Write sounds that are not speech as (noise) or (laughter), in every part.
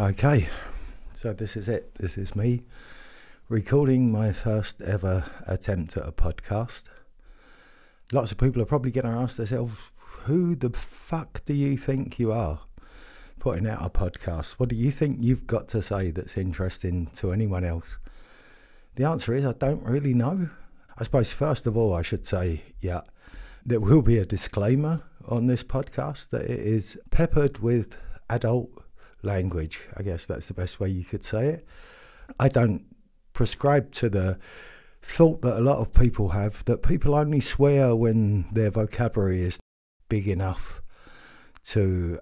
Okay, so this is it. This is me recording my first ever attempt at a podcast. Lots of people are probably going to ask themselves, who the fuck do you think you are putting out a podcast? What do you think you've got to say that's interesting to anyone else? The answer is, I don't really know. I suppose, first of all, I should say, yeah, there will be a disclaimer on this podcast that it is peppered with adult language. I guess that's the best way you could say it. I don't prescribe to the thought that a lot of people have that people only swear when their vocabulary is big enough to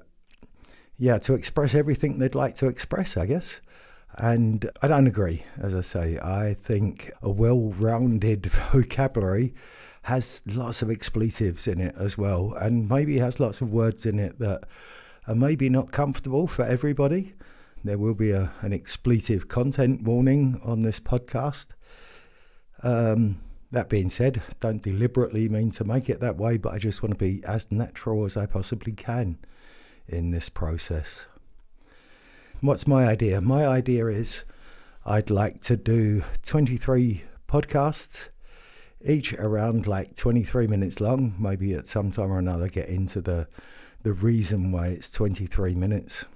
yeah to express everything they'd like to express i guess and i don't agree as i say i think a well-rounded (laughs) vocabulary has lots of expletives in it as well and maybe has lots of words in it that are maybe not comfortable for everybody there will be a, an expletive content warning on this podcast um, that being said, don't deliberately mean to make it that way, but I just want to be as natural as I possibly can in this process. What's my idea? My idea is I'd like to do 23 podcasts, each around like 23 minutes long, maybe at some time or another get into the the reason why it's 23 minutes.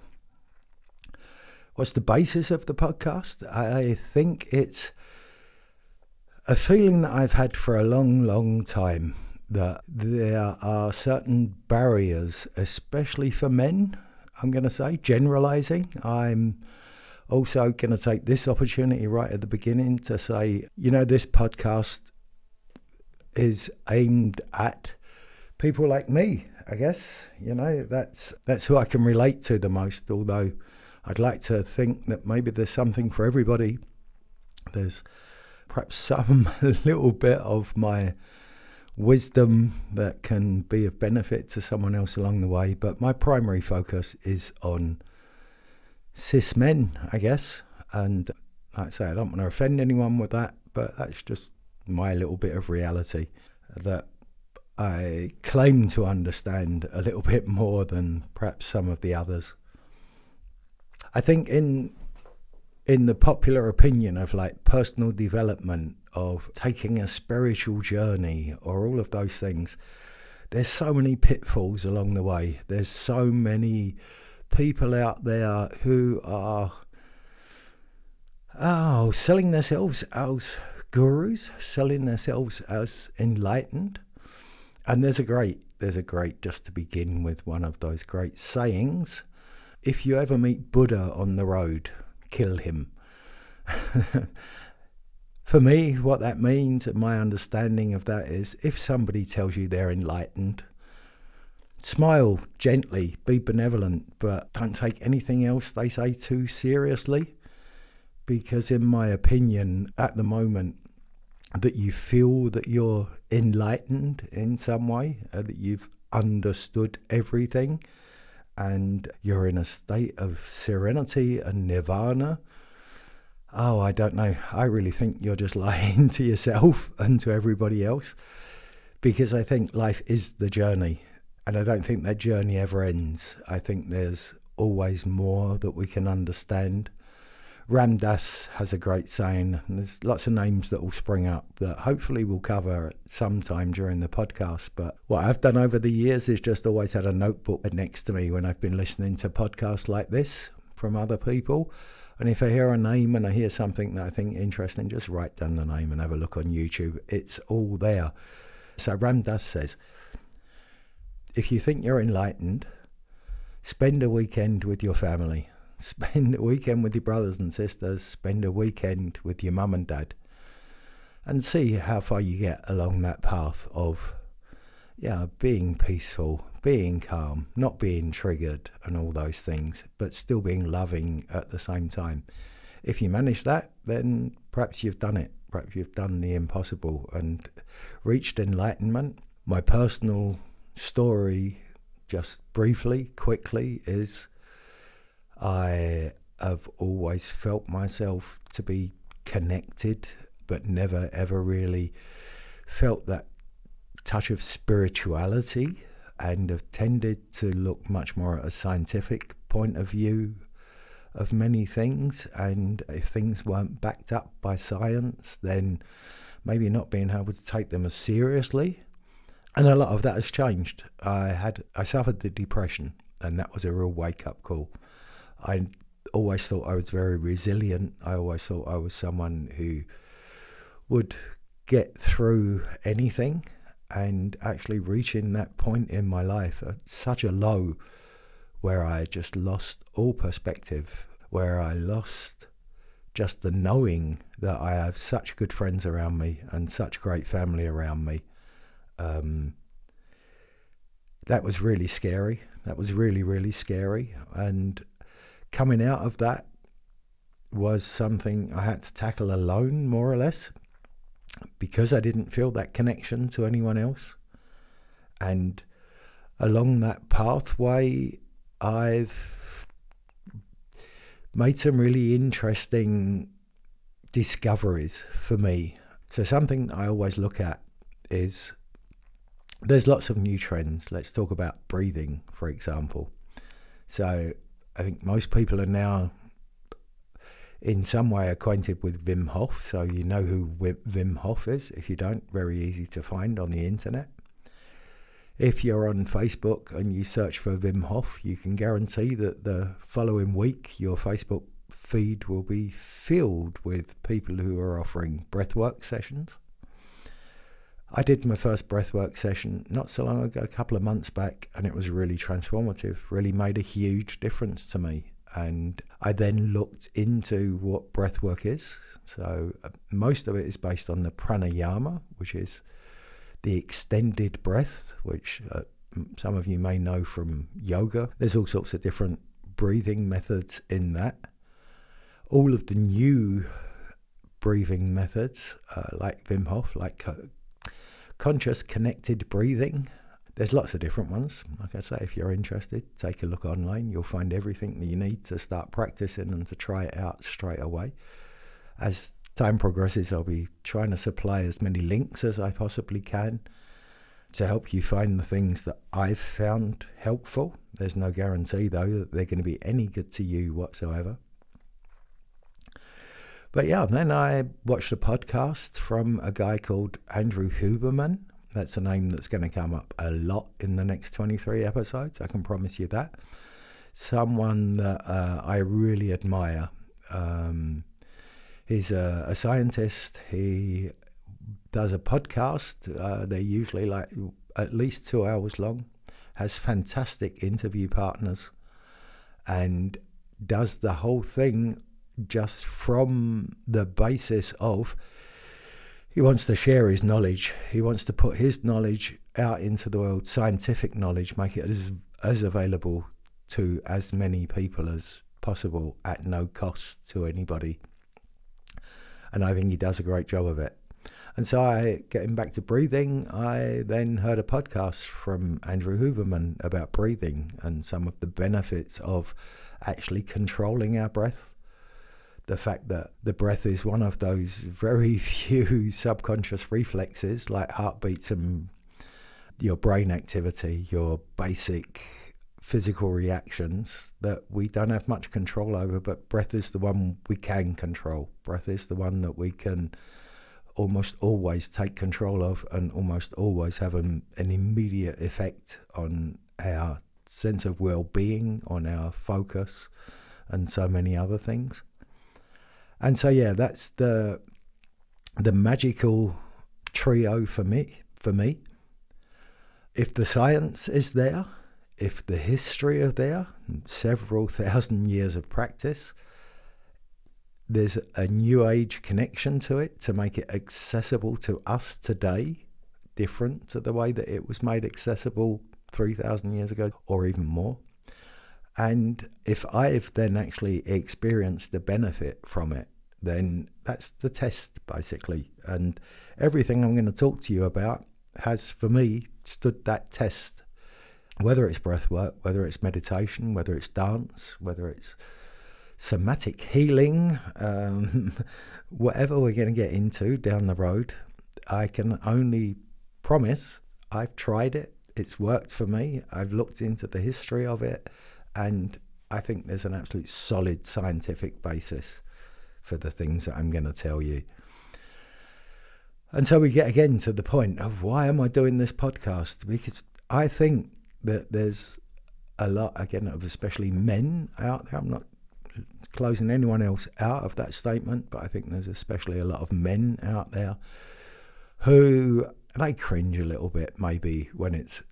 What's the basis of the podcast? I think it's a feeling that I've had for a long, long time that there are certain barriers, especially for men. I'm going to say, generalizing. I'm also going to take this opportunity right at the beginning to say, you know, this podcast is aimed at people like me. I guess you know that's that's who I can relate to the most. Although I'd like to think that maybe there's something for everybody. There's perhaps some (laughs) little bit of my wisdom that can be of benefit to someone else along the way. But my primary focus is on cis men, I guess. And like I say, I don't want to offend anyone with that, but that's just my little bit of reality that I claim to understand a little bit more than perhaps some of the others. I think in in the popular opinion of like personal development, of taking a spiritual journey, or all of those things, there's so many pitfalls along the way. There's so many people out there who are oh selling themselves as gurus, selling themselves as enlightened. And there's a great, there's a great, just to begin with, one of those great sayings. If you ever meet Buddha on the road, kill him. (laughs) For me, what that means, and my understanding of that is if somebody tells you they're enlightened, smile gently, be benevolent, but don't take anything else they say too seriously. Because, in my opinion, at the moment, that you feel that you're enlightened in some way, uh, that you've understood everything, and you're in a state of serenity and nirvana oh, I don't know. I really think you're just (laughs) lying to yourself and to everybody else because I think life is the journey. And I don't think that journey ever ends. I think there's always more that we can understand. Ram Dass has a great saying, and there's lots of names that will spring up that hopefully we'll cover at some time during the podcast. But what I've done over the years is just always had a notebook next to me when I've been listening to podcasts like this from other people and if I hear a name and I hear something that I think interesting, just write down the name and have a look on YouTube. It's all there. So Ram Dass says, if you think you're enlightened, spend a weekend with your family. Spend a weekend with your brothers and sisters. Spend a weekend with your mum and dad. And see how far you get along that path of, yeah, being peaceful, being calm, not being triggered, and all those things, but still being loving at the same time. If you manage that, then perhaps you've done it. Perhaps you've done the impossible and reached enlightenment. My personal story, just briefly, quickly, is I have always felt myself to be connected, but never ever really felt that touch of spirituality and have tended to look much more at a scientific point of view of many things. And if things weren't backed up by science, then maybe not being able to take them as seriously. And a lot of that has changed. I had I suffered the depression, and that was a real wake up call. I always thought I was very resilient. I always thought I was someone who would get through anything and actually reaching that point in my life at such a low where I just lost all perspective, where I lost just the knowing that I have such good friends around me and such great family around me. Um, that was really scary. That was really, really scary. And coming out of that was something I had to tackle alone, more or less, because I didn't feel that connection to anyone else. And along that pathway, I've made some really interesting discoveries for me. So, something I always look at is there's lots of new trends. Let's talk about breathing, for example. So, I think most people are now in some way acquainted with Wim Hof, so you know who Wim Hof is. If you don't, very easy to find on the internet. If you're on Facebook and you search for Wim Hof, you can guarantee that the following week your Facebook feed will be filled with people who are offering breathwork sessions. I did my first breathwork session not so long ago, a couple of months back, and it was really transformative, really made a huge difference to me. And I then looked into what breathwork is. So uh, most of it is based on the pranayama, which is the extended breath, which uh, some of you may know from yoga. There's all sorts of different breathing methods in that. All of the new breathing methods, uh, like Wim Hof, like conscious connected breathing. There's lots of different ones. Like I say, if you're interested, take a look online. You'll find everything that you need to start practicing and to try it out straight away. As time progresses, I'll be trying to supply as many links as I possibly can to help you find the things that I've found helpful. There's no guarantee, though, that they're going to be any good to you whatsoever. But yeah, then I watched a podcast from a guy called Andrew Huberman. That's a name that's going to come up a lot in the next 23 episodes. I can promise you that. Someone that uh, I really admire. Um, he's a, a, scientist. He does a podcast. Uh, they're usually like at least two hours long. Has fantastic interview partners, and does the whole thing just from the basis of he wants to share his knowledge. He wants to put his knowledge out into the world, scientific knowledge, make it as, as available to as many people as possible at no cost to anybody. And I think he does a great job of it. And so I, getting back to breathing, I then heard a podcast from Andrew Huberman about breathing and some of the benefits of actually controlling our breath the fact that the breath is one of those very (laughs) few subconscious reflexes like heartbeats and your brain activity, your basic physical reactions that we don't have much control over, but breath is the one we can control. Breath is the one that we can almost always take control of and almost always have an, an immediate effect on our sense of well being, on our focus, and so many other things. And so yeah, that's the the magical trio for me for me. If the science is there, if the history is there, several thousand years of practice, there's a new age connection to it to make it accessible to us today, different to the way that it was made accessible 3,000 years ago or even more. And if I've then actually experienced the benefit from it, then that's the test basically. And everything I'm going to talk to you about has, for me, stood that test. Whether it's breath work, whether it's meditation, whether it's dance, whether it's somatic healing, um, (laughs) whatever we're going to get into down the road, I can only promise I've tried it. It's worked for me. I've looked into the history of it and I think there's an absolute solid scientific basis for the things that I'm going to tell you. And so we get again to the point of why am I doing this podcast? Because I think that there's a lot, again, of especially men out there. I'm not closing anyone else out of that statement, but I think there's especially a lot of men out there who they cringe a little bit maybe when it's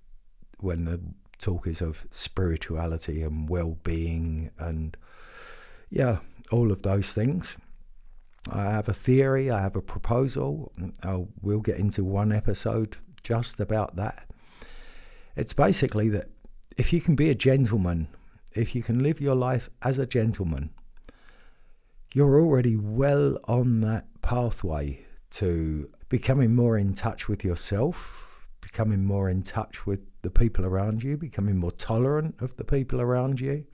when the talk is of spirituality and well-being and yeah, all of those things. I have a theory, I have a proposal. I will get into one episode just about that. It's basically that if you can be a gentleman, if you can live your life as a gentleman, you're already well on that pathway to becoming more in touch with yourself, becoming more in touch with the people around you, becoming more tolerant of the people around you.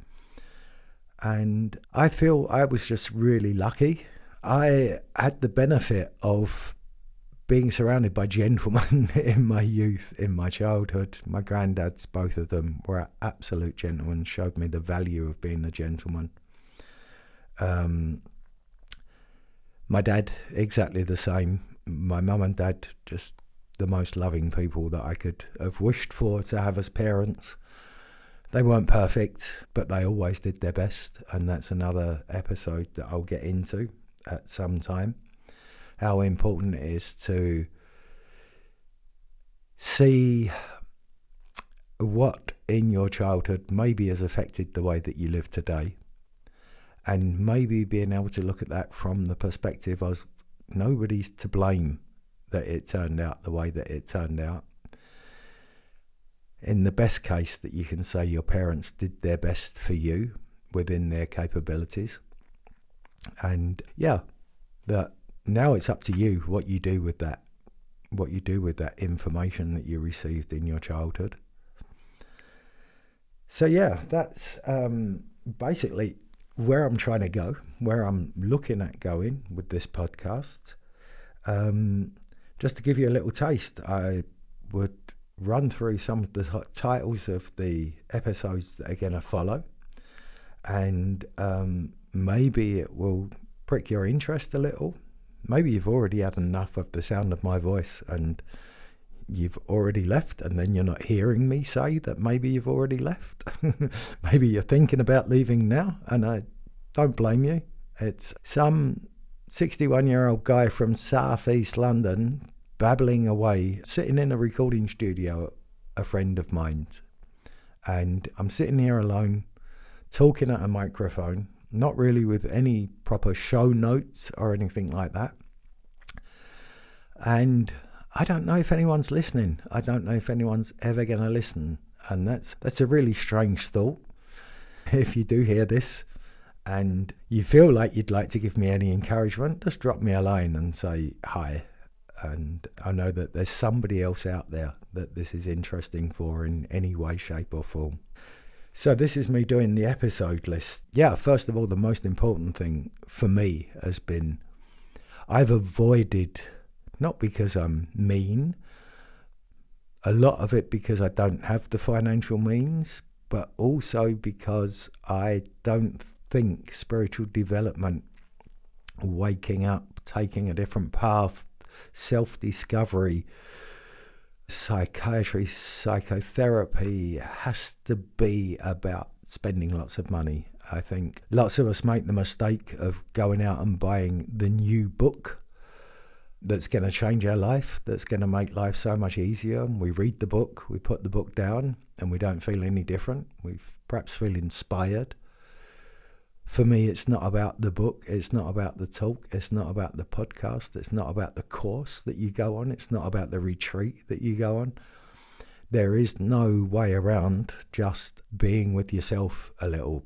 And I feel I was just really lucky. I had the benefit of being surrounded by gentlemen (laughs) in my youth, in my childhood. My granddads, both of them, were absolute gentlemen, showed me the value of being a gentleman. Um, my dad, exactly the same. My mum and dad, just the most loving people that I could have wished for to have as parents. They weren't perfect, but they always did their best, and that's another episode that I'll get into at some time. How important it is to see what in your childhood maybe has affected the way that you live today and maybe being able to look at that from the perspective of nobody's to blame that it turned out the way that it turned out. In the best case, that you can say your parents did their best for you within their capabilities. And yeah, that now it's up to you what you do with that, what you do with that information that you received in your childhood. So yeah, that's um, basically where I'm trying to go, where I'm looking at going with this podcast. Um, just to give you a little taste, I would run through some of the titles of the episodes that are going to follow, and um, maybe it will prick your interest a little. Maybe you've already had enough of the sound of my voice and you've already left, and then you're not hearing me say that maybe you've already left. (laughs) maybe you're thinking about leaving now, and I don't blame you. It's some 61 year old guy from South East London babbling away, sitting in a recording studio, a friend of mine. And I'm sitting here alone, talking at a microphone, not really with any proper show notes or anything like that. And I don't know if anyone's listening. I don't know if anyone's ever going to listen. And that's that's a really strange thought. (laughs) If you do hear this and you feel like you'd like to give me any encouragement, just drop me a line and say hi. And I know that there's somebody else out there that this is interesting for in any way, shape, or form. So, this is me doing the episode list. Yeah, first of all, the most important thing for me has been I've avoided not because I'm mean, a lot of it because I don't have the financial means, but also because I don't think spiritual development, waking up, taking a different path, self discovery, psychiatry, psychotherapy has to be about spending lots of money. I think lots of us make the mistake of going out and buying the new book that's going to change our life, that's going to make life so much easier. And We read the book, we put the book down, and we don't feel any different. We perhaps feel inspired. For me, it's not about the book, it's not about the talk, it's not about the podcast, it's not about the course that you go on, it's not about the retreat that you go on. There is no way around just being with yourself a little,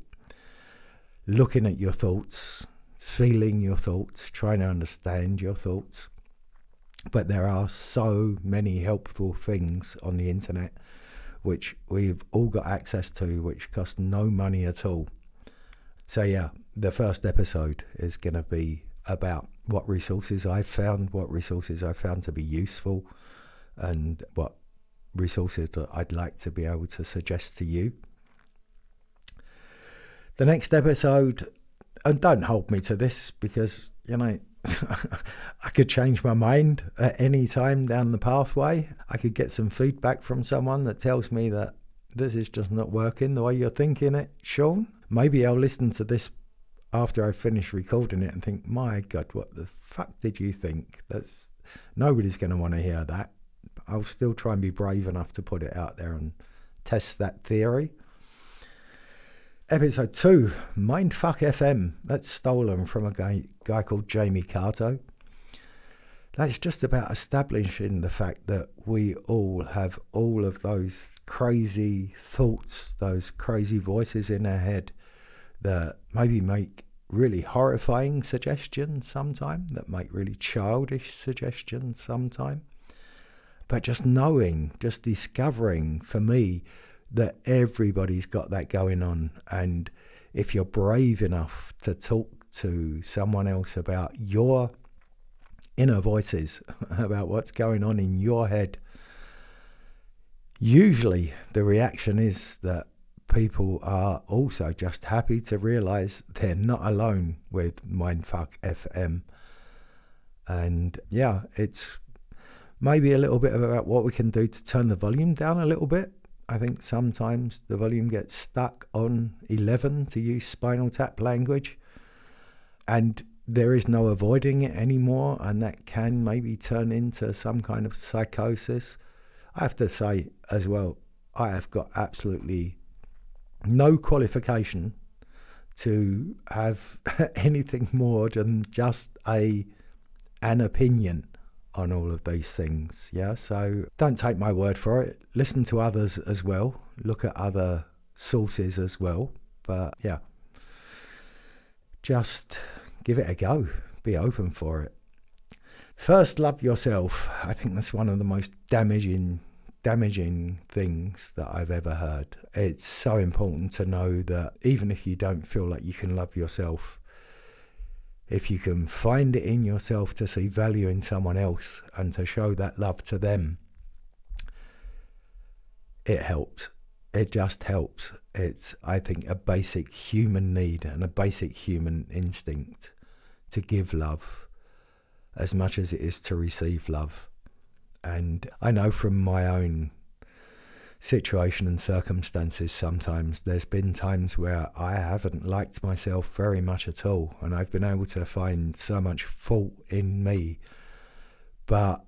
looking at your thoughts, feeling your thoughts, trying to understand your thoughts but there are so many helpful things on the internet which we've all got access to, which cost no money at all. So, yeah, the first episode is going to be about what resources I've found, what resources I've found to be useful, and what resources that I'd like to be able to suggest to you. The next episode, and don't hold me to this because, you know, (laughs) I could change my mind at any time down the pathway. I could get some feedback from someone that tells me that this is just not working the way you're thinking it, Shaun. Maybe I'll listen to this after I finish recording it and think, my God, what the fuck did you think? That's nobody's going to want to hear that. I'll still try and be brave enough to put it out there and test that theory. Episode 2, Mindfuck FM. That's stolen from a guy, guy called Jamie Catto. That's just about establishing the fact that we all have all of those crazy thoughts, those crazy voices in our head that maybe make really horrifying suggestions sometimes, that make really childish suggestions sometimes. But just knowing, just discovering for me that everybody's got that going on. And if you're brave enough to talk to someone else about your inner voices, (laughs) about what's going on in your head, usually the reaction is that people are also just happy to realize they're not alone with Mindfuck FM. And yeah, it's maybe a little bit about what we can do to turn the volume down a little bit. I think sometimes the volume gets stuck on 11 to use Spinal Tap language. And there is no avoiding it anymore, and that can maybe turn into some kind of psychosis. I have to say as well, I have got absolutely no qualification to have (laughs) anything more than just a an opinion on all of these things. Yeah, so don't take my word for it. Listen to others as well. Look at other sources as well. But yeah, just give it a go. Be open for it. First, love yourself. I think that's one of the most damaging damaging things that I've ever heard. It's so important to know that even if you don't feel like you can love yourself, if you can find it in yourself to see value in someone else and to show that love to them, it helps. It just helps. It's, I think, a basic human need and a basic human instinct to give love as much as it is to receive love. And I know from my own situation and circumstances sometimes there's been times where I haven't liked myself very much at all and I've been able to find so much fault in me. But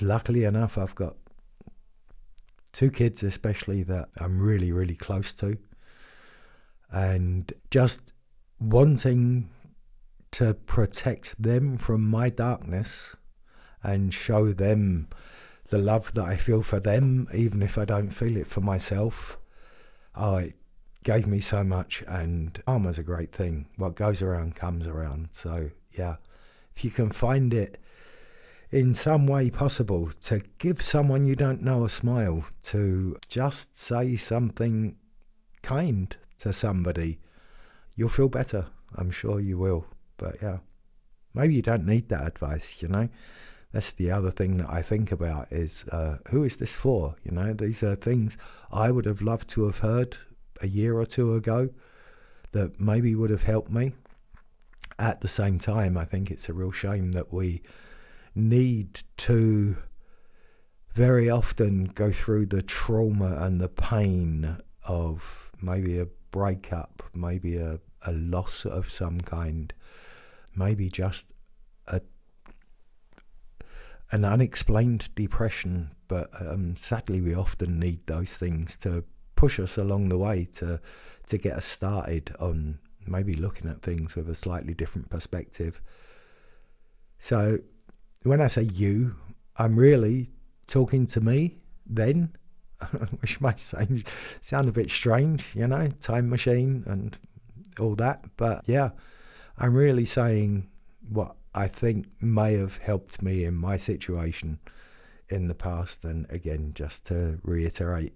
luckily enough I've got two kids especially that I'm really really close to. And just wanting to protect them from my darkness and show them the love that I feel for them, even if I don't feel it for myself. Oh, it gave me so much, and karma's a great thing. What goes around comes around. So, yeah, if you can find it in some way possible to give someone you don't know a smile, to just say something kind to somebody, you'll feel better. I'm sure you will. But yeah, maybe you don't need that advice, you know that's the other thing that I think about is uh, who is this for? You know, these are things I would have loved to have heard a year or two ago that maybe would have helped me. At the same time, I think it's a real shame that we need to very often go through the trauma and the pain of maybe a breakup, maybe a, a loss of some kind, maybe just a an unexplained depression, but um, sadly, we often need those things to push us along the way to to get us started on maybe looking at things with a slightly different perspective. So, when I say you, I'm really talking to me then, (laughs) which might sound, sound a bit strange, you know, time machine and all that. But yeah, I'm really saying what I think may have helped me in my situation in the past. And again, just to reiterate,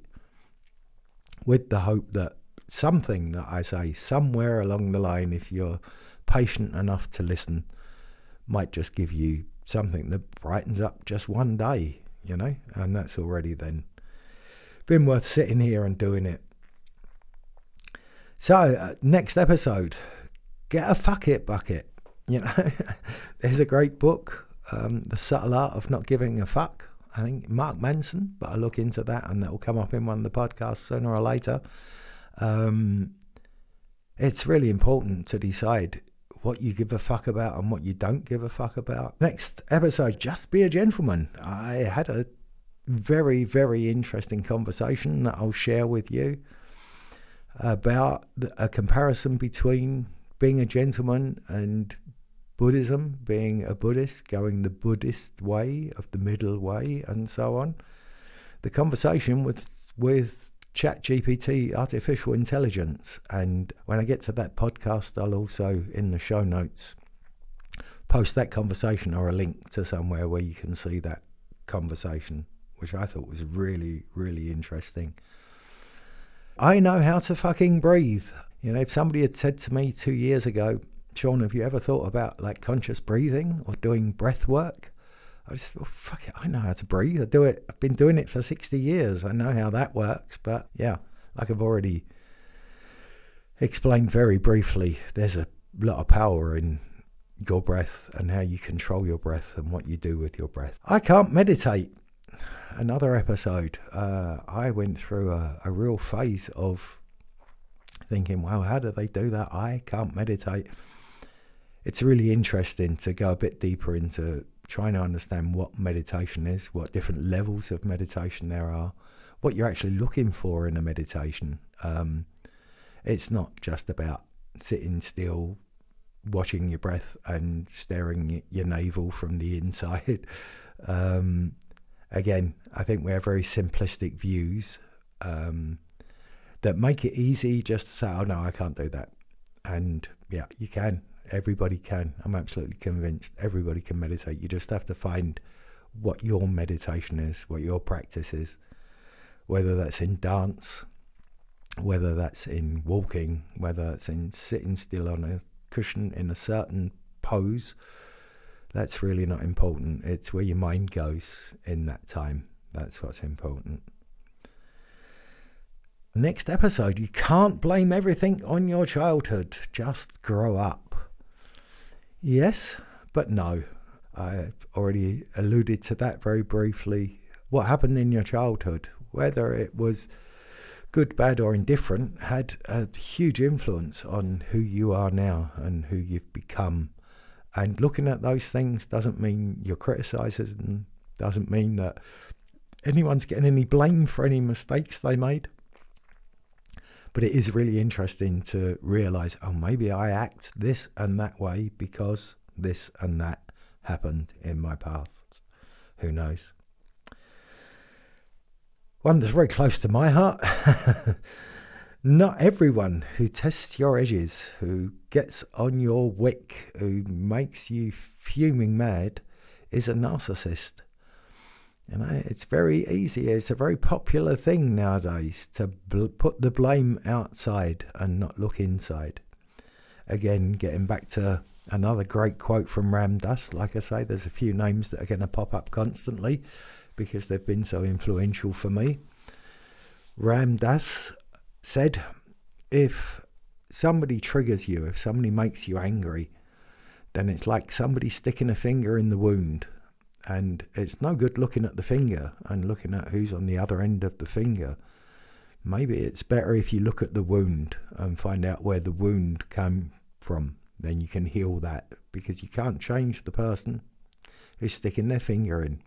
with the hope that something that I say somewhere along the line, if you're patient enough to listen, might just give you something that brightens up just one day, you know, and that's already then been worth sitting here and doing it. So, uh, next episode, get a fuck it bucket. You know, (laughs) there's a great book, um, The Subtle Art of Not Giving a Fuck. I think Mark Manson, but I'll look into that and that will come up in one of the podcasts sooner or later. Um, it's really important to decide what you give a fuck about and what you don't give a fuck about. Next episode, just be a gentleman. I had a very, very interesting conversation that I'll share with you about a comparison between being a gentleman and Buddhism, being a Buddhist, going the Buddhist way of the middle way, and so on. The conversation with with ChatGPT, artificial intelligence, and when I get to that podcast, I'll also in the show notes post that conversation or a link to somewhere where you can see that conversation, which I thought was really, really interesting. I know how to fucking breathe. You know, if somebody had said to me two years ago, Shaun, have you ever thought about like conscious breathing or doing breath work? I just thought, fuck it, I know how to breathe. I do it. I've been doing it for 60 years. I know how that works. But yeah, like I've already explained very briefly, there's a lot of power in your breath and how you control your breath and what you do with your breath. I can't meditate another episode, uh, I went through a, a real phase of thinking, wow, how do they do that? I can't meditate. It's really interesting to go a bit deeper into trying to understand what meditation is, what different levels of meditation there are, what you're actually looking for in a meditation. Um, it's not just about sitting still, watching your breath and staring at your navel from the (laughs) inside. Um, again, I think we have very simplistic views um, that make it easy just to say, oh, no, I can't do that. And yeah, you can. Everybody can. I'm absolutely convinced everybody can meditate. You just have to find what your meditation is, what your practice is, whether that's in dance, whether that's in walking, whether that's in sitting still on a cushion in a certain pose that's really not important. It's where your mind goes in that time. That's what's important. Next episode, you can't blame everything on your childhood. Just grow up. Yes, but no. I already alluded to that very briefly. What happened in your childhood, whether it was good, bad, or indifferent, had a huge influence on who you are now and who you've become and looking at those things doesn't mean you're criticising, and doesn't mean that anyone's getting any blame for any mistakes they made. But it is really interesting to realise, oh, maybe I act this and that way because this and that happened in my past. Who knows? One that's very close to my heart (laughs) Not everyone who tests your edges, who gets on your wick, who makes you fuming mad, is a narcissist. You know, it's very easy. It's a very popular thing nowadays to bl- put the blame outside and not look inside. Again, getting back to another great quote from Ram Dass. Like I say, there's a few names that are going to pop up constantly because they've been so influential for me. Ram Dass said if somebody triggers you, if somebody makes you angry, then it's like somebody sticking a finger in the wound. And it's no good looking at the finger and looking at who's on the other end of the finger. Maybe it's better if you look at the wound and find out where the wound came from. Then you can heal that because you can't change the person who's sticking their finger in.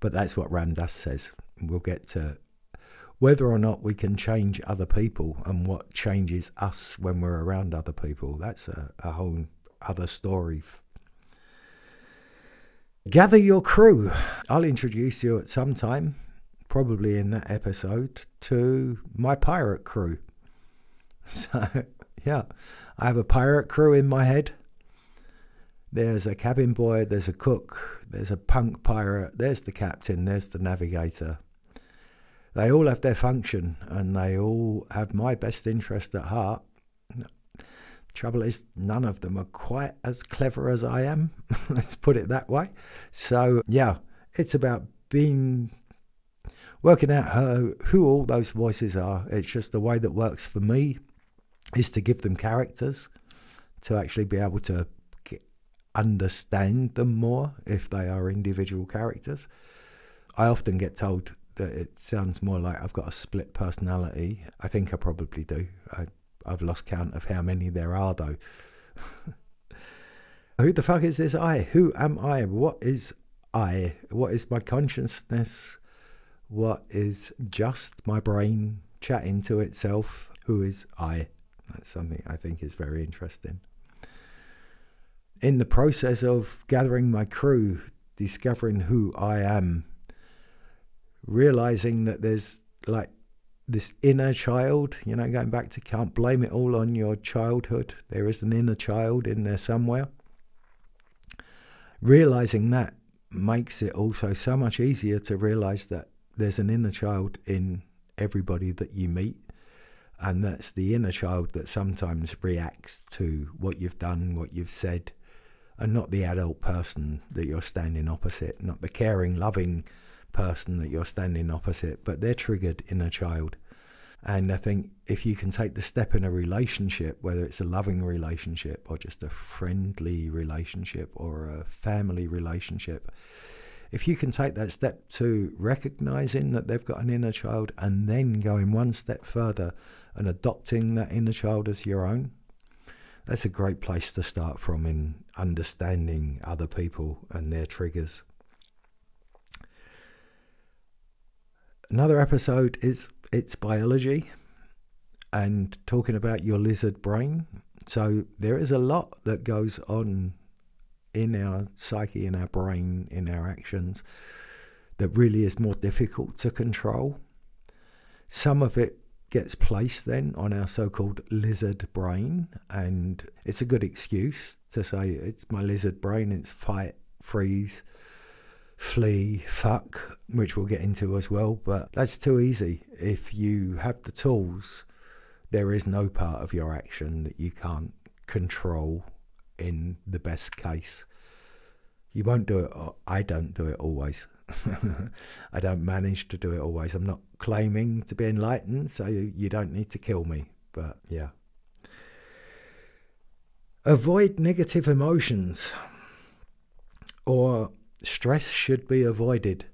But that's what Ram Dass says. We'll get to whether or not we can change other people and what changes us when we're around other people, that's a, a whole other story. Gather your crew. I'll introduce you at some time, probably in that episode, to my pirate crew. (laughs) So, yeah, I have a pirate crew in my head. There's a cabin boy, there's a cook, there's a punk pirate, there's the captain, there's the navigator, they all have their function and they all have my best interest at heart. Trouble is, none of them are quite as clever as I am. (laughs) Let's put it that way. So, yeah, it's about being working out who, who all those voices are. It's just the way that works for me. is to give them characters, to actually be able to get, understand them more if they are individual characters. I often get told that it sounds more like I've got a split personality. I think I probably do. I, I've lost count of how many there are, though. (laughs) Who the fuck is this I? Who am I? What is I? What is my consciousness? What is just my brain chatting to itself? Who is I? That's something I think is very interesting. In the process of gathering my crew, discovering who I am, realizing that there's like this inner child, you know, going back to can't blame it all on your childhood. There is an inner child in there somewhere. Realizing that makes it also so much easier to realize that there's an inner child in everybody that you meet. And that's the inner child that sometimes reacts to what you've done, what you've said, and not the adult person that you're standing opposite, not the caring, loving person that you're standing opposite, but they're triggered inner child. And I think if you can take the step in a relationship, whether it's a loving relationship or just a friendly relationship or a family relationship, if you can take that step to recognizing that they've got an inner child and then going one step further and adopting that inner child as your own, that's a great place to start from in understanding other people and their triggers. Another episode is its biology and talking about your lizard brain. So there is a lot that goes on in our psyche, in our brain, in our actions that really is more difficult to control. Some of it gets placed then on our so called lizard brain, and it's a good excuse to say it's my lizard brain, it's fight, freeze, flee, fuck, which we'll get into as well. But that's too easy. If you have the tools, there is no part of your action that you can't control in the best case. You won't do it, I don't do it always. (laughs) I don't manage to do it always. I'm not claiming to be enlightened, so you don't need to kill me. But yeah. Avoid negative emotions or stress should be avoided.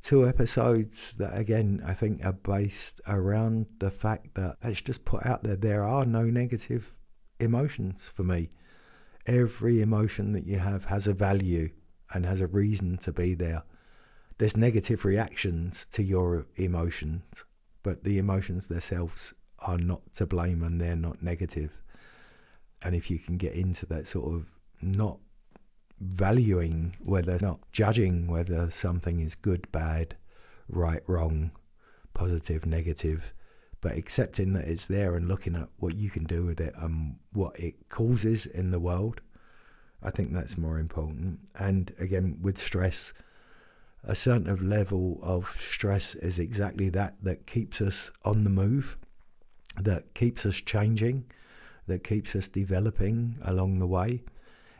Two episodes that, again, I think are based around the fact that let's just put out there there are no negative emotions for me. Every emotion that you have has a value and has a reason to be there. There's negative reactions to your emotions, but the emotions themselves are not to blame and they're not negative. And if you can get into that sort of not valuing whether, not judging whether something is good, bad, right, wrong, positive, negative, but accepting that it's there and looking at what you can do with it and what it causes in the world. I think that's more important. And again, with stress, a certain level of stress is exactly that that keeps us on the move, that keeps us changing, that keeps us developing along the way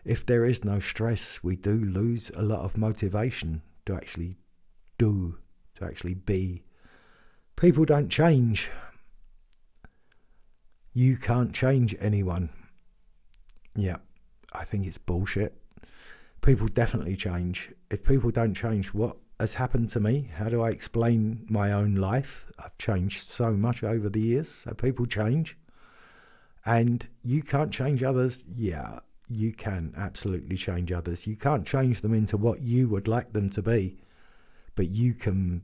if there is no stress, we do lose a lot of motivation to actually do, to actually be. People don't change. You can't change anyone. Yeah, I think it's bullshit. People definitely change. If people don't change, what has happened to me? How do I explain my own life? I've changed so much over the years, so people change. And you can't change others. Yeah, you can absolutely change others. You can't change them into what you would like them to be, but you can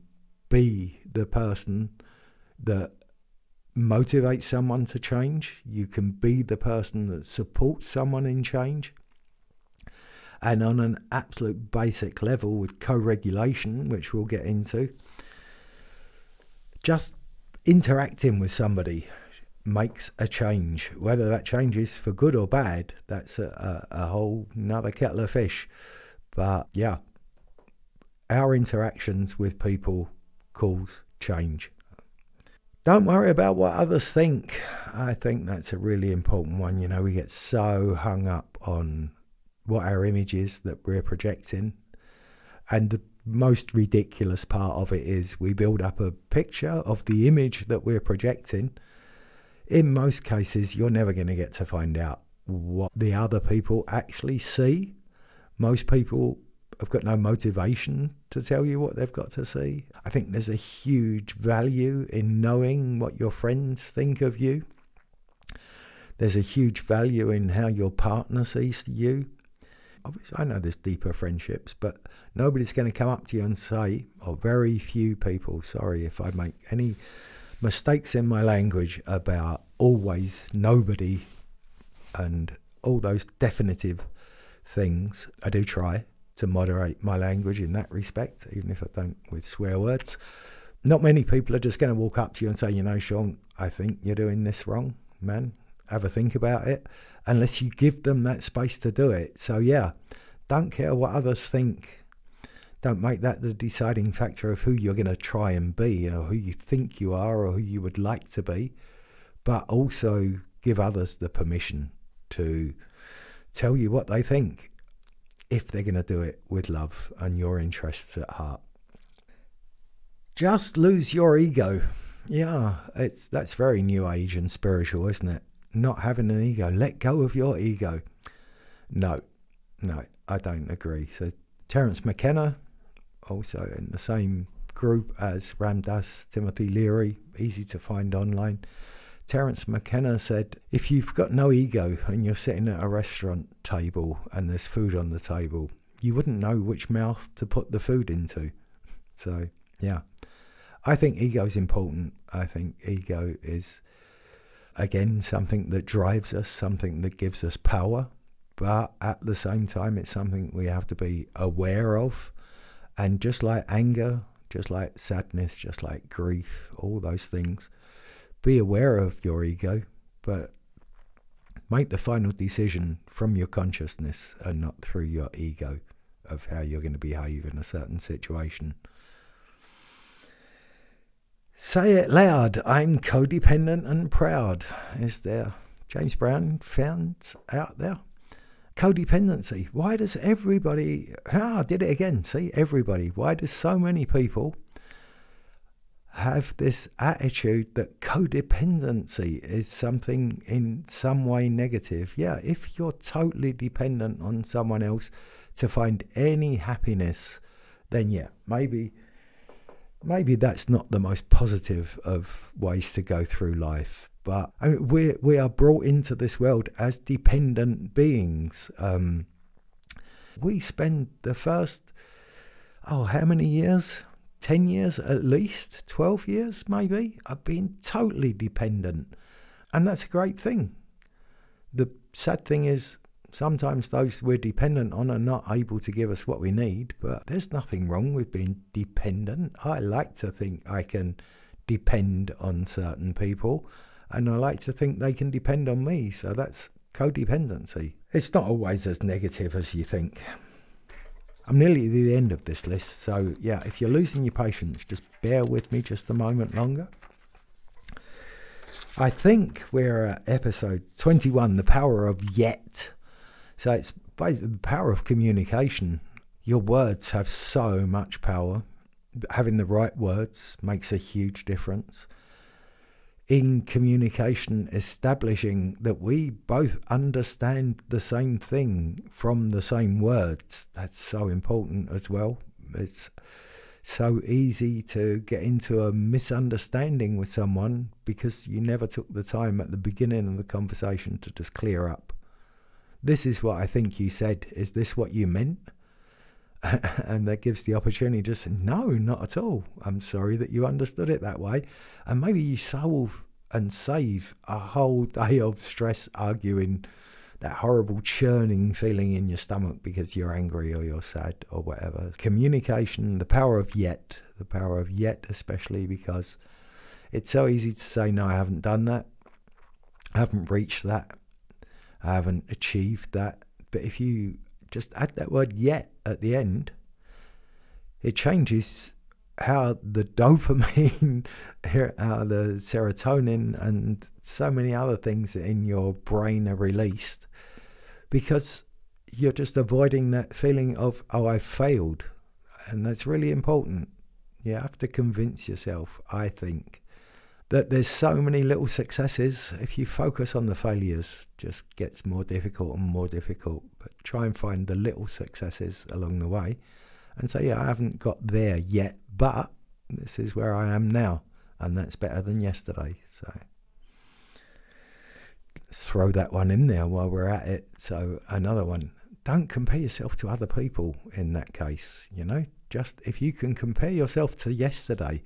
be the person that motivates someone to change. You can be the person that supports someone in change. And on an absolute basic level, with co regulation, which we'll get into, just interacting with somebody makes a change. Whether that change is for good or bad, that's a, a, a whole another kettle of fish. But yeah, our interactions with people cause change. Don't worry about what others think. I think that's a really important one. You know, we get so hung up on what our image is that we're projecting. And the most ridiculous part of it is we build up a picture of the image that we're projecting in most cases, you're never going to get to find out what the other people actually see. Most people have got no motivation to tell you what they've got to see. I think there's a huge value in knowing what your friends think of you. There's a huge value in how your partner sees you. Obviously, I know there's deeper friendships, but nobody's going to come up to you and say, or very few people, sorry if I make any mistakes in my language about always, nobody, and all those definitive things. I do try to moderate my language in that respect, even if I don't with swear words. Not many people are just going to walk up to you and say, you know, Shaun, I think you're doing this wrong, man. Have a think about it, unless you give them that space to do it. So, yeah, don't care what others think. Don't make that the deciding factor of who you're going to try and be, or who you think you are, or who you would like to be. But also give others the permission to tell you what they think if they're going to do it with love and your interests at heart. Just lose your ego. Yeah, it's that's very new age and spiritual, isn't it? Not having an ego. Let go of your ego. No, no, I don't agree. So Terence McKenna, also in the same group as Ram Dass, Timothy Leary, easy to find online. Terence McKenna said, if you've got no ego and you're sitting at a restaurant table and there's food on the table, you wouldn't know which mouth to put the food into. (laughs) So, yeah. I think ego is important. I think ego is, again, something that drives us, something that gives us power. But at the same time, it's something we have to be aware of. And just like anger, just like sadness, just like grief, all those things, be aware of your ego, but make the final decision from your consciousness and not through your ego of how you're going to behave in a certain situation. Say it loud. I'm codependent and proud. Is there James Brown found out there? Codependency. Why does everybody? Ah, did it again. See, everybody. Why does so many people have this attitude that codependency is something in some way negative. Yeah, if you're totally dependent on someone else to find any happiness, then yeah, maybe maybe that's not the most positive of ways to go through life. But I mean, we we are brought into this world as dependent beings. Um, we spend the first oh how many years 10 years at least, 12 years maybe, I've been totally dependent. And that's a great thing. The sad thing is, sometimes those we're dependent on are not able to give us what we need, but there's nothing wrong with being dependent. I like to think I can depend on certain people, and I like to think they can depend on me. So that's codependency. It's not always as negative as you think. I'm nearly at the end of this list, so yeah, if you're losing your patience, just bear with me just a moment longer. I think we're at episode 21, The Power of Yet. So it's the power of communication. Your words have so much power. Having the right words makes a huge difference in communication, establishing that we both understand the same thing from the same words. That's so important as well. It's so easy to get into a misunderstanding with someone because you never took the time at the beginning of the conversation to just clear up. This is what I think you said. Is this what you meant? (laughs) and that gives the opportunity to say, no, not at all. I'm sorry that you understood it that way. And maybe you solve and save a whole (laughs) day of stress arguing that horrible churning feeling in your stomach because you're angry or you're sad or whatever. Communication, the power of yet, the power of yet, especially because it's so easy to say, no, I haven't done that. I haven't reached that. I haven't achieved that. But if you just add that word yet at the end, it changes how the dopamine, (laughs) how the serotonin, and so many other things in your brain are released because you're just avoiding that feeling of, oh, I failed. And that's really important. You have to convince yourself, I think, that there's so many little successes. If you focus on the failures, just gets more difficult and more difficult. But try and find the little successes along the way, and say, yeah, I haven't got there yet, but this is where I am now, and that's better than yesterday. So let's throw that one in there while we're at it. So another one. Don't compare yourself to other people in that case, you know? Just if you can compare yourself to yesterday,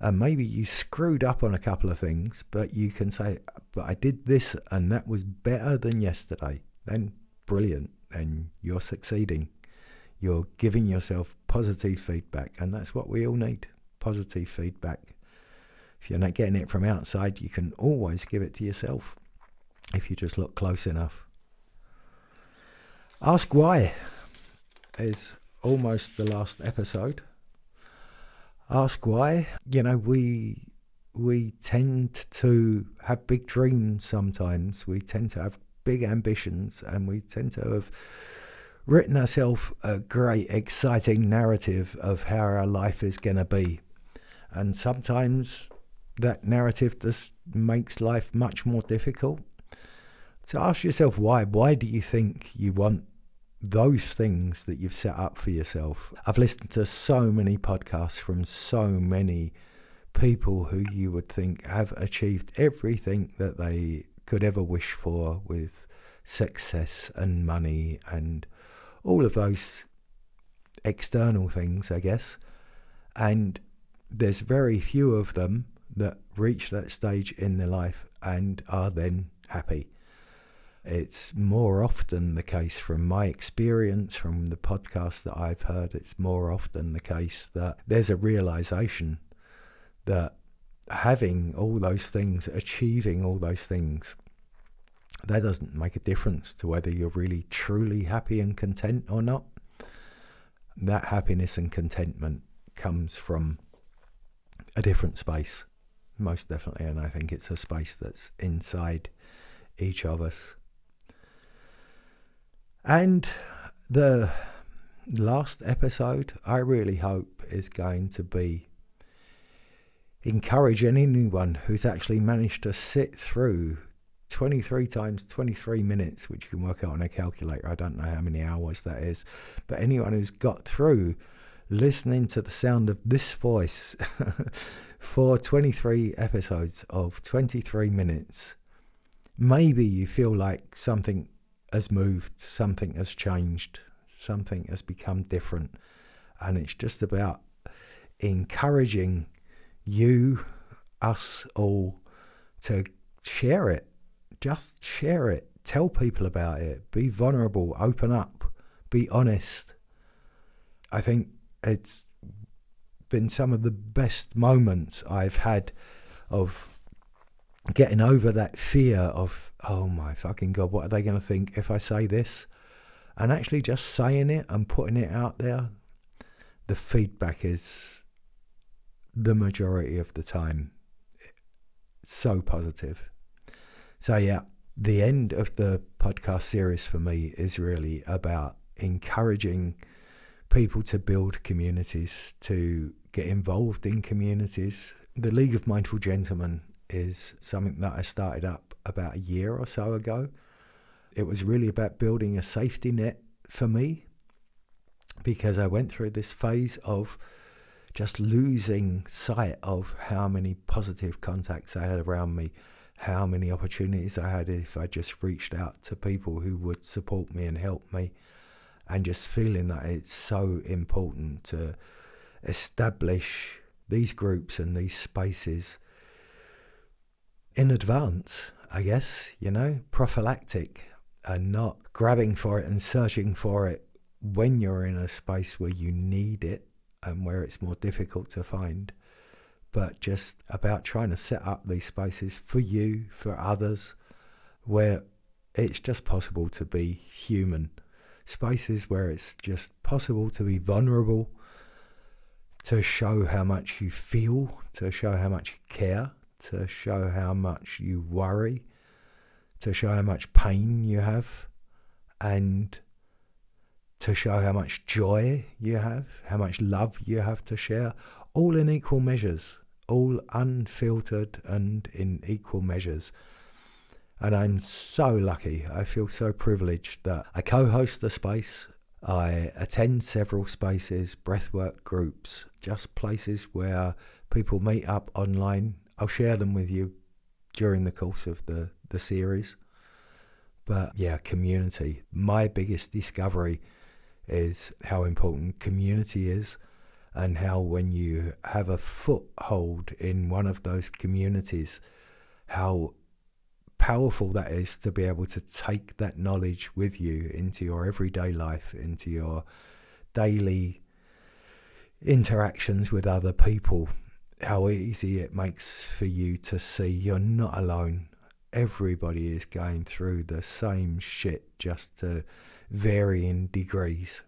and maybe you screwed up on a couple of things, but you can say, but I did this and that was better than yesterday, then brilliant. And you're succeeding. You're giving yourself positive feedback. And that's what we all need positive feedback. If you're not getting it from outside, you can always give it to yourself if you just look close enough. Ask Why is almost the last episode ask why. You know, we we tend to have big dreams sometimes. We tend to have big ambitions, and we tend to have written ourselves a great, exciting narrative of how our life is going to be. And sometimes that narrative just makes life much more difficult. So ask yourself why. Why do you think you want those things that you've set up for yourself. I've listened to so many podcasts from so many people who you would think have achieved everything that they could ever wish for with success and money and all of those external things, I guess. And there's very few of them that reach that stage in their life and are then happy. It's more often the case from my experience, from the podcasts that I've heard, it's more often the case that there's a realization that having all those things, achieving all those things, that doesn't make a difference to whether you're really truly happy and content or not. That happiness and contentment comes from a different space, most definitely. And I think it's a space that's inside each of us. And the last episode, I really hope, is going to be encouraging anyone who's actually managed to sit through 23 times 23 minutes, which you can work out on a calculator. I don't know how many hours that is. But anyone who's got through listening to the sound of this voice (laughs) for 23 episodes of 23 minutes, maybe you feel like something has moved, something has changed, something has become different. And it's just about encouraging you, us all, to share it. Just share it. Tell people about it. Be vulnerable. Open up. Be honest. I think it's been some of the best moments I've had of getting over that fear of, oh my fucking God, what are they going to think if I say this? And actually just saying it and putting it out there, the feedback is the majority of the time so positive. So, yeah, the end of the podcast series for me is really about encouraging people to build communities, to get involved in communities. The League of Mindful Gentlemen is something that I started up about a year or so ago. It was really about building a safety net for me because I went through this phase of just losing sight of how many positive contacts I had around me, how many opportunities I had if I just reached out to people who would support me and help me, and just feeling that it's so important to establish these groups and these spaces in advance, I guess, you know, prophylactic and not grabbing for it and searching for it when you're in a space where you need it and where it's more difficult to find, but just about trying to set up these spaces for you, for others, where it's just possible to be human. Spaces where it's just possible to be vulnerable, to show how much you feel, to show how much you care, to show how much you worry, to show how much pain you have, and to show how much joy you have, how much love you have to share, all in equal measures, all unfiltered and in equal measures. And I'm so lucky. I feel so privileged that I co host the space. I attend several spaces, breathwork groups, just places where people meet up online. I'll share them with you during the course of the, the series. But yeah, community. My biggest discovery is how important community is and how when you have a foothold in one of those communities, how powerful that is to be able to take that knowledge with you into your everyday life, into your daily interactions with other people. How easy it makes for you to see you're not alone. Everybody is going through the same shit, just to varying degrees.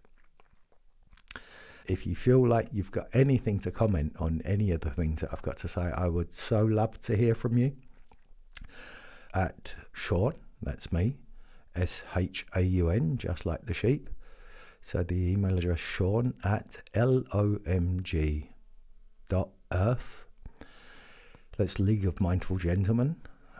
If you feel like you've got anything to comment on any of the things that I've got to say, I would so love to hear from you at Shaun, that's me, S H A U N, just like the sheep. So the email address Shaun at L O M G dot earth. That's League of Mindful Gentlemen.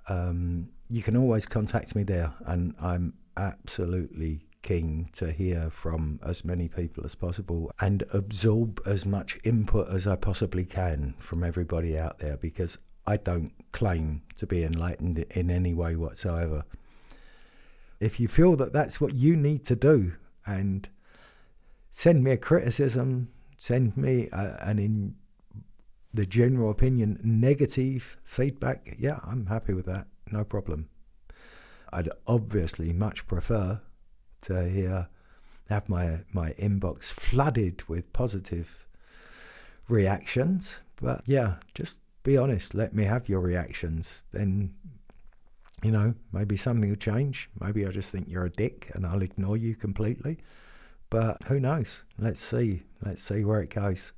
Um, you can always contact me there, and I'm absolutely keen to hear from as many people as possible and absorb as much input as I possibly can from everybody out there because I don't claim to be enlightened in any way whatsoever. If you feel that that's what you need to do, and send me a criticism, send me a, an in the general opinion negative feedback, yeah, I'm happy with that, no problem. I'd obviously much prefer to hear have my my inbox flooded with positive reactions, but yeah, just be honest. Let me have your reactions. Then, you know, maybe something will change. Maybe I just think you're a dick and I'll ignore you completely. But who knows? Let's see. Let's see where it goes.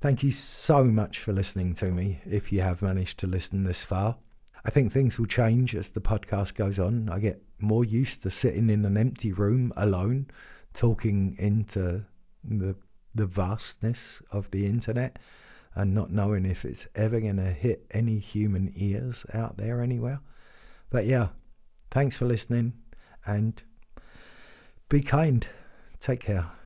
Thank you so much for listening to me. If you have managed to listen this far, I think things will change as the podcast goes on. I get more used to sitting in an empty room alone, talking into the the vastness of the internet and not knowing if it's ever going to hit any human ears out there anywhere. But yeah, thanks for listening and be kind. Take care.